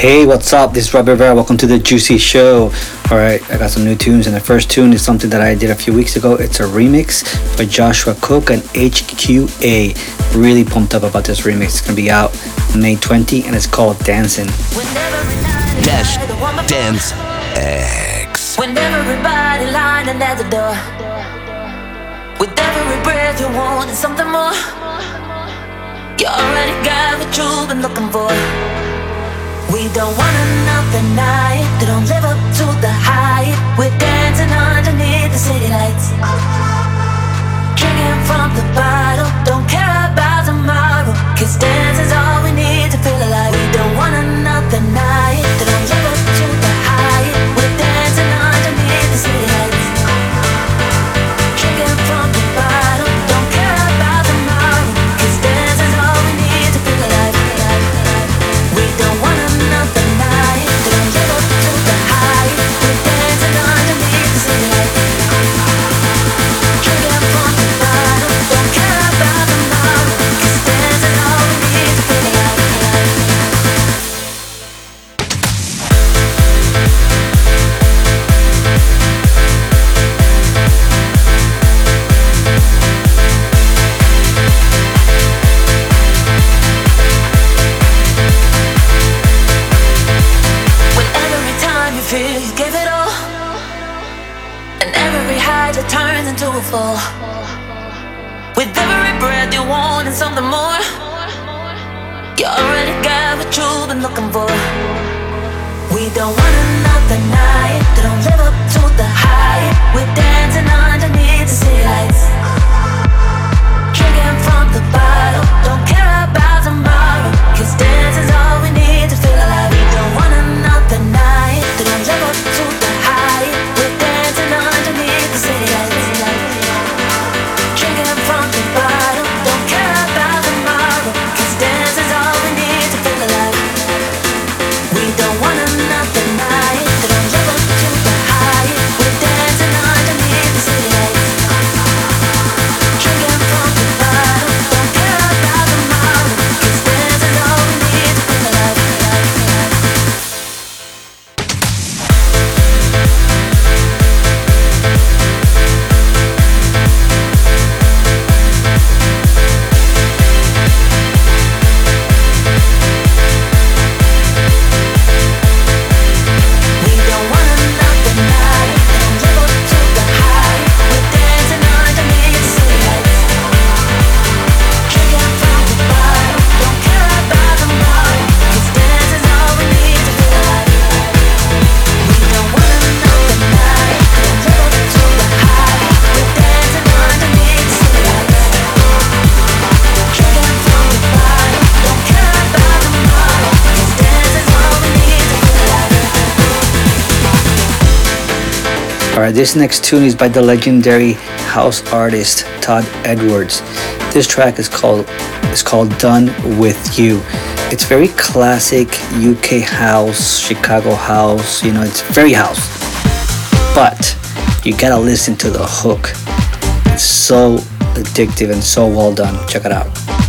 Hey, what's up? This is Robbie Rivera. Welcome to the Juicy Show. All right, I got some new tunes, and the first tune is something that I did a few weeks ago. It's a remix by Joshua Cook and HQA. Really pumped up about this remix. It's gonna be out May 20, and it's called Dancing. Dash Dance X. When everybody lining at the door. With every breath you want something more. You already got what you've been looking for. We don't want another night. They don't live up to the hype. We're dancing underneath the city lights. Drinking from the bottle. Don't care about all already got what you've been looking for. We don't want another night that don't live up to the hype. We're dancing underneath the city lights. Drinking from the bottle, All right, this next tune is by the legendary house artist Todd Edwards. This track is called is called "Done with You." It's very classic UK house, Chicago house. You know, it's very house, but you gotta listen to the hook. It's so addictive and so well done. Check it out.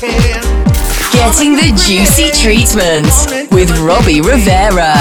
Getting the juicy treatment with Robbie Rivera.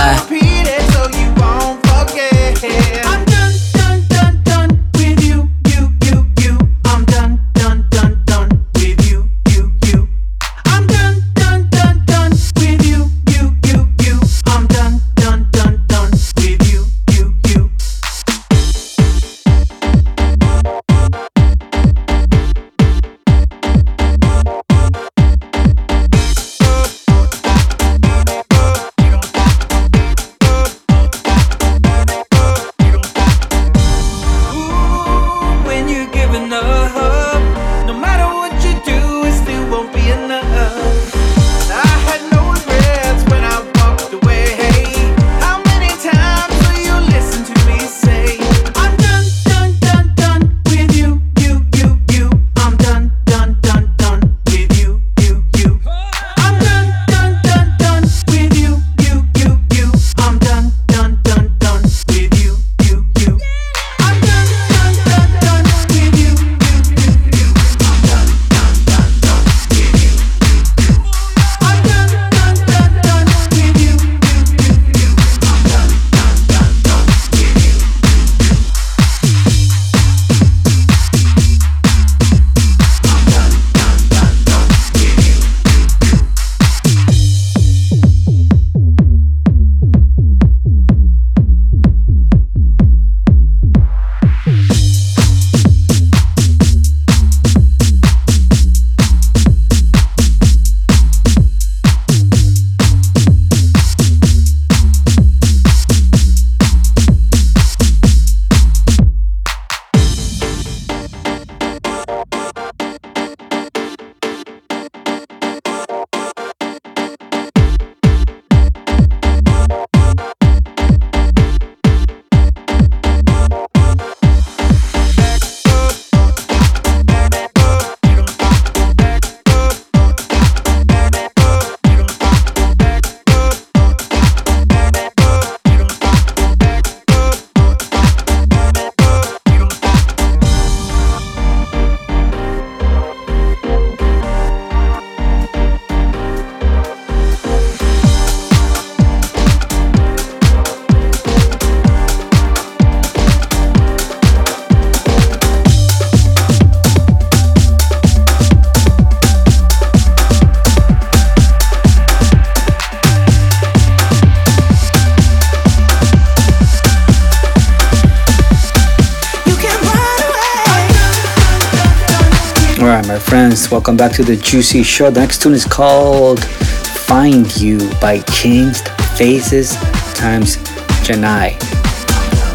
Welcome back to the Juicy Show. The next tune is called Find You by Changed Faces times Janai.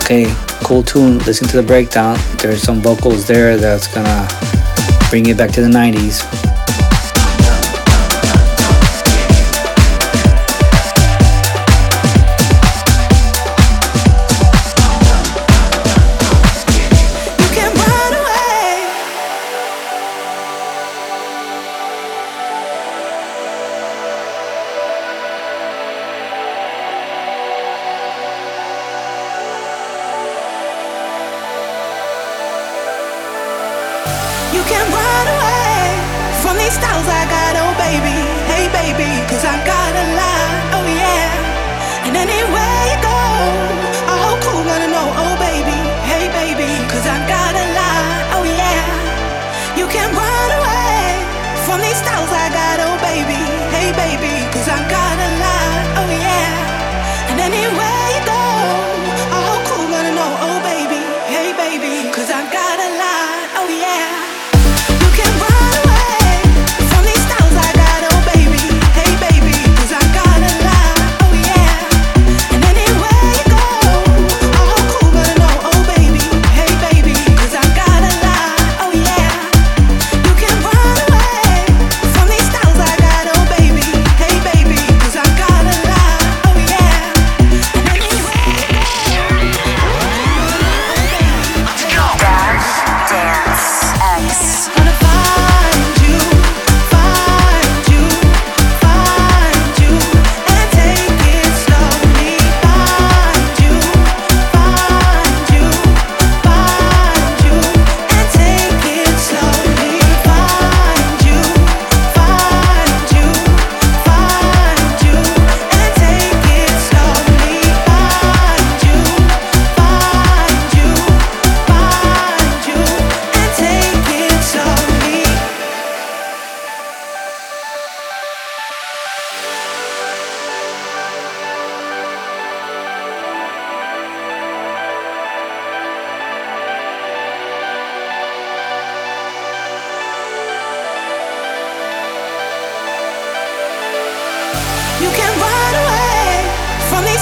Okay, cool tune. Listen to the breakdown. There's some vocals there that's gonna bring it back to the 90s. Anywhere you go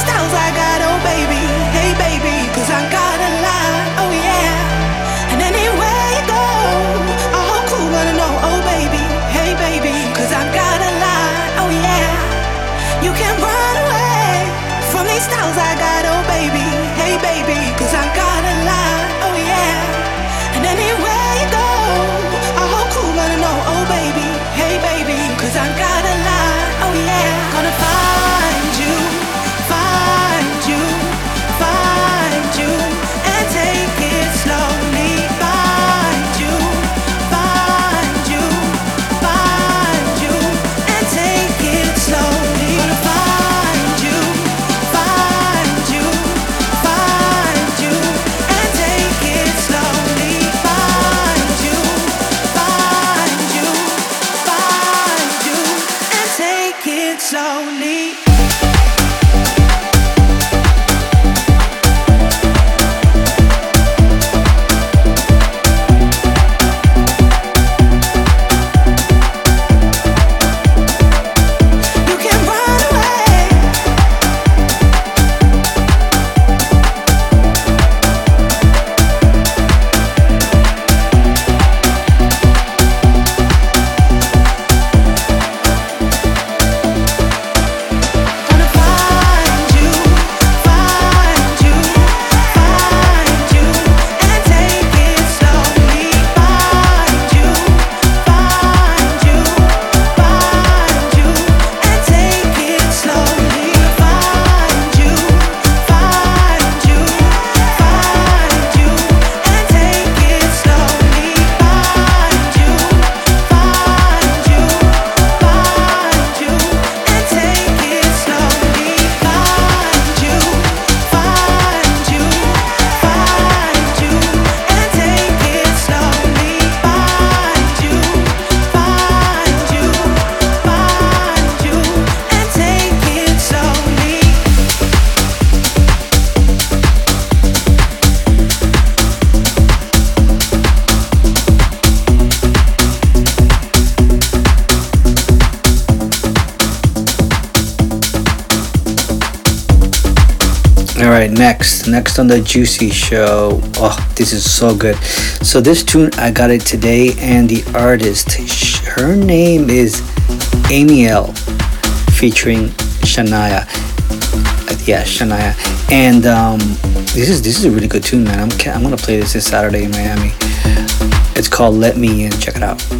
right, next, on the Juicy Show. Oh, this is so good. So this tune, I got it today, and the artist, her name is Amiel, featuring Shania. Uh, yeah, Shania. And um, this is this is a really good tune, man. I'm I'm gonna play this this Saturday in Miami. It's called "Let Me In." Check it out.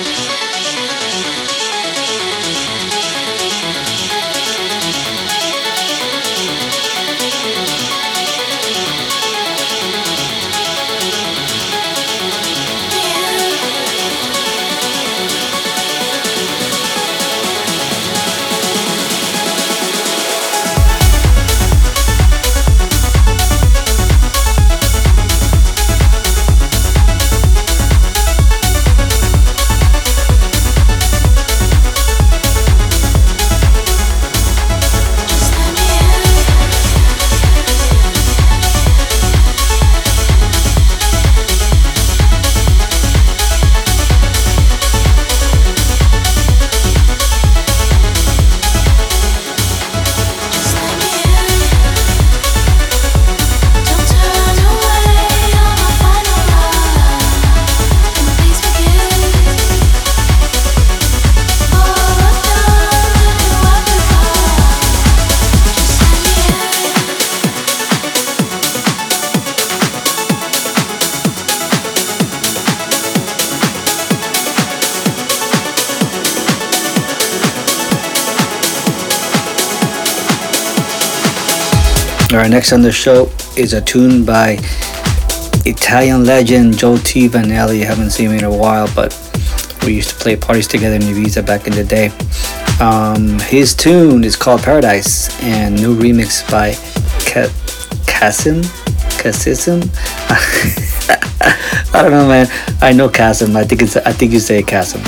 Next on the show is a tune by Italian legend Joe T. Vannelli. Haven't seen him in a while, but we used to play parties together in Ibiza back in the day. Um, his tune is called Paradise and new remix by Ka- Kasim. Kasim? I don't know, man. I know Kasim. I think it's. I think you say Kasim.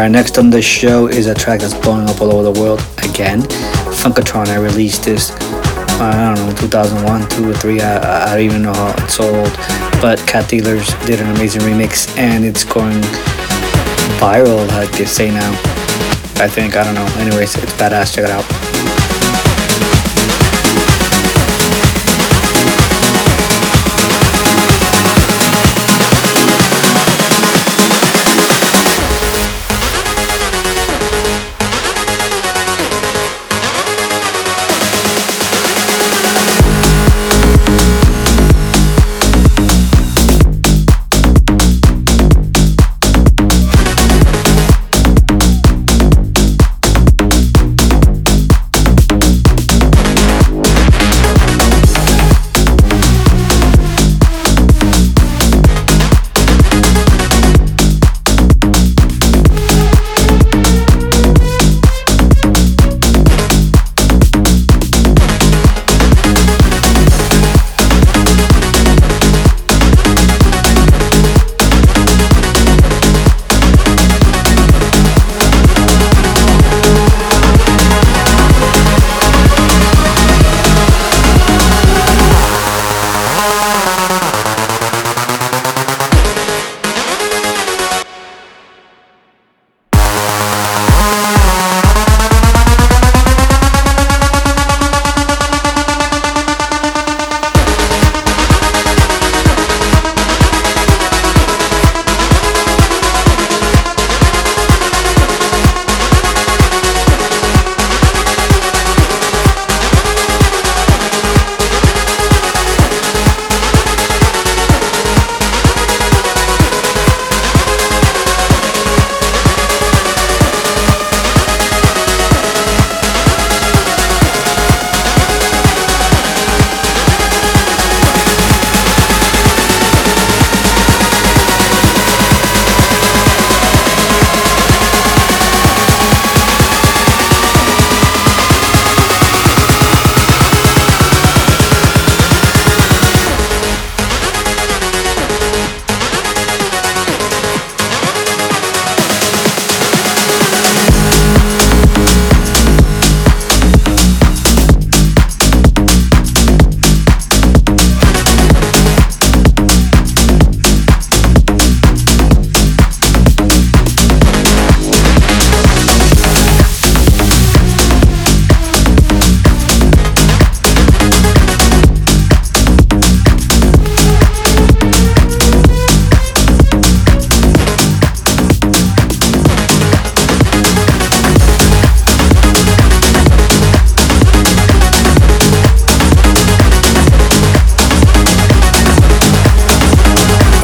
Alright, next on the show is a track that's blowing up all over the world again. Funkatron, I released this, I don't know, 2001, 2 or 3, I, I don't even know how it's sold. But Cat Dealers did an amazing remix and it's going viral, like they say now. I think, I don't know. Anyways, it's badass, check it out.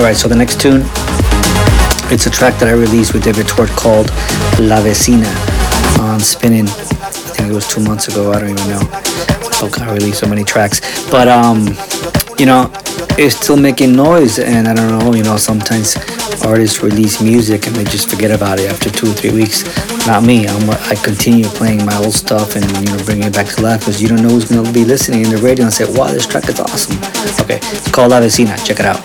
Alright, so the next tune, it's a track that I released with David Tort called La Vecina on Spinnin'. I think it was two months ago, I don't even know. Oh God, I released so many tracks. But, um, you know, it's still making noise, and I don't know, you know, sometimes artists release music and they just forget about it after two or three weeks. Not me. I'm, I continue playing my old stuff and you know bringing it back to life because you don't know who's gonna be listening in the radio and say, "Wow, this track is awesome." Okay, it's called La Vecina. Check it out.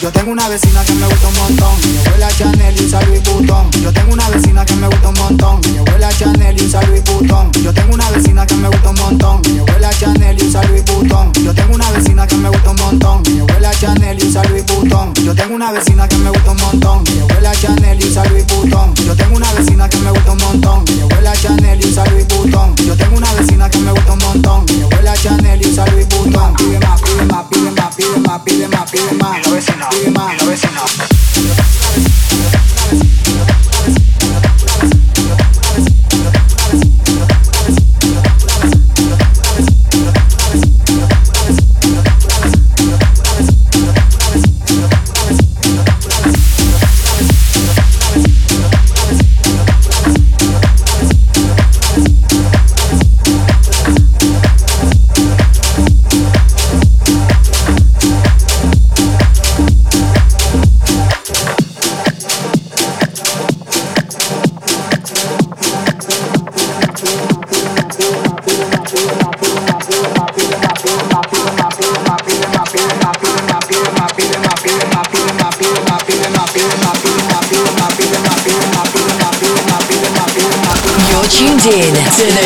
Yo tengo una vecina que me gusta un montón. Mi abuela Chanel y usa Louis Vuitton. Yo tengo una vecina que me gusta un montón. Mi abuela Chanel y usa Louis Vuitton. Yo tengo una vecina que me gusta un montón. Mi abuela Chanel y usa Louis. Yo tengo una vecina que me gusta un montón. Mi abuela Chanel y usa Louis Vuitton. Yo tengo una vecina que me gusta un montón. Mi abuela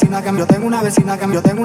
vecina que yo tengo una vecina que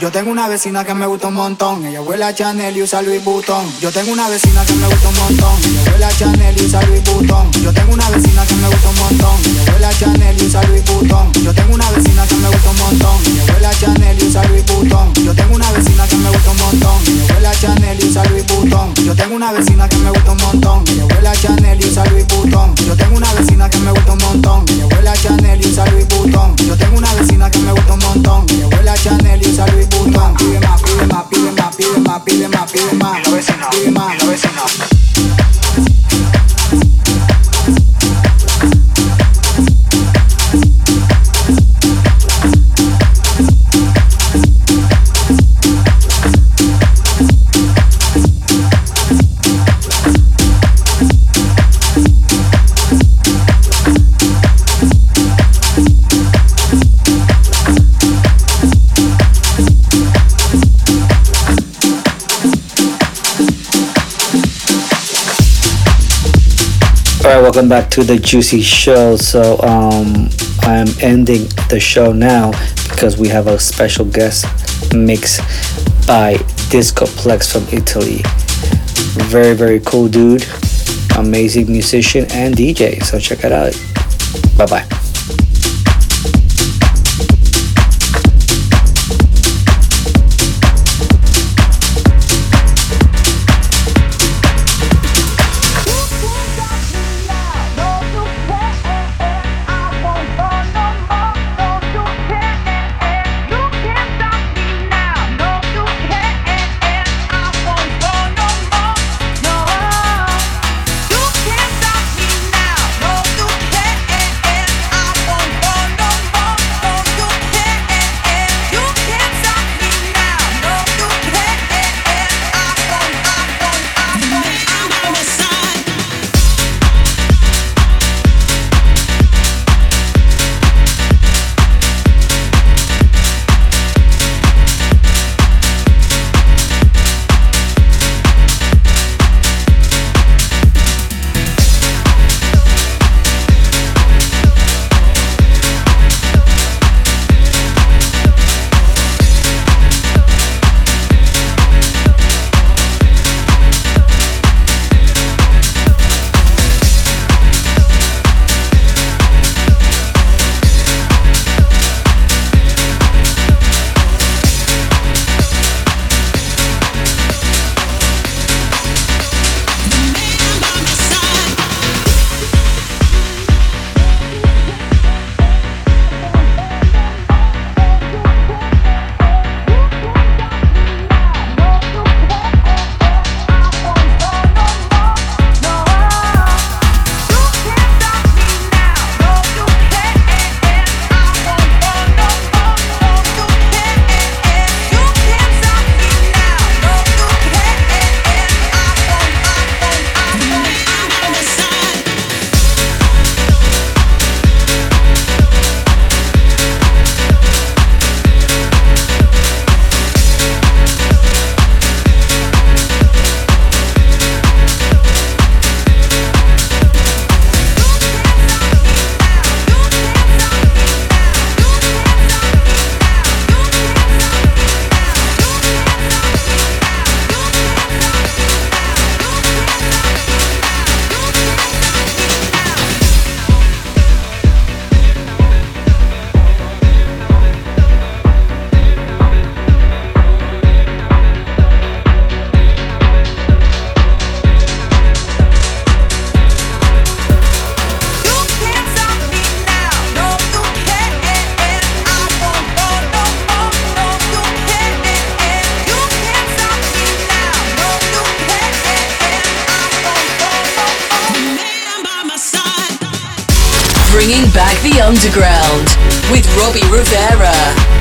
yo tengo una vecina que me gusta un montón, ella huele Chanel y usa Louis Vuitton. Yo tengo una vecina que me gusta un montón, ella huele Chanel y usa Louis Vuitton. Yo tengo una vecina que me gusta un montón, ella huele Chanel y usa Louis Vuitton. Yo tengo una vecina que me gusta un montón, ella huele Chanel y usa Louis Vuitton. Yo tengo una vecina que me gusta un montón, ella huele Chanel y usa Louis Vuitton. Yo tengo una vecina que me gusta un montón, ella huele Chanel y usa Louis Vuitton. Yo tengo una vecina que me gusta un montón, ella huele Chanel y usa Louis Vuitton. Yo tengo una vecina que me gusta un montón, ella huele Chanel y usa Louis Vuitton. Pide más, pide más, pide más, pide más, pide más, pide más, pide más, pide más. Welcome back to the Juicy Show. So, um, I'm ending the show now because we have a special guest mix by Discoplex from Italy. Very, very cool dude, amazing musician and DJ. So, check it out. Bye bye. Back the underground with Robbie Rivera.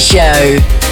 Show.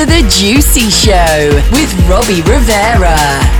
To The Juicy Show with Robbie Rivera.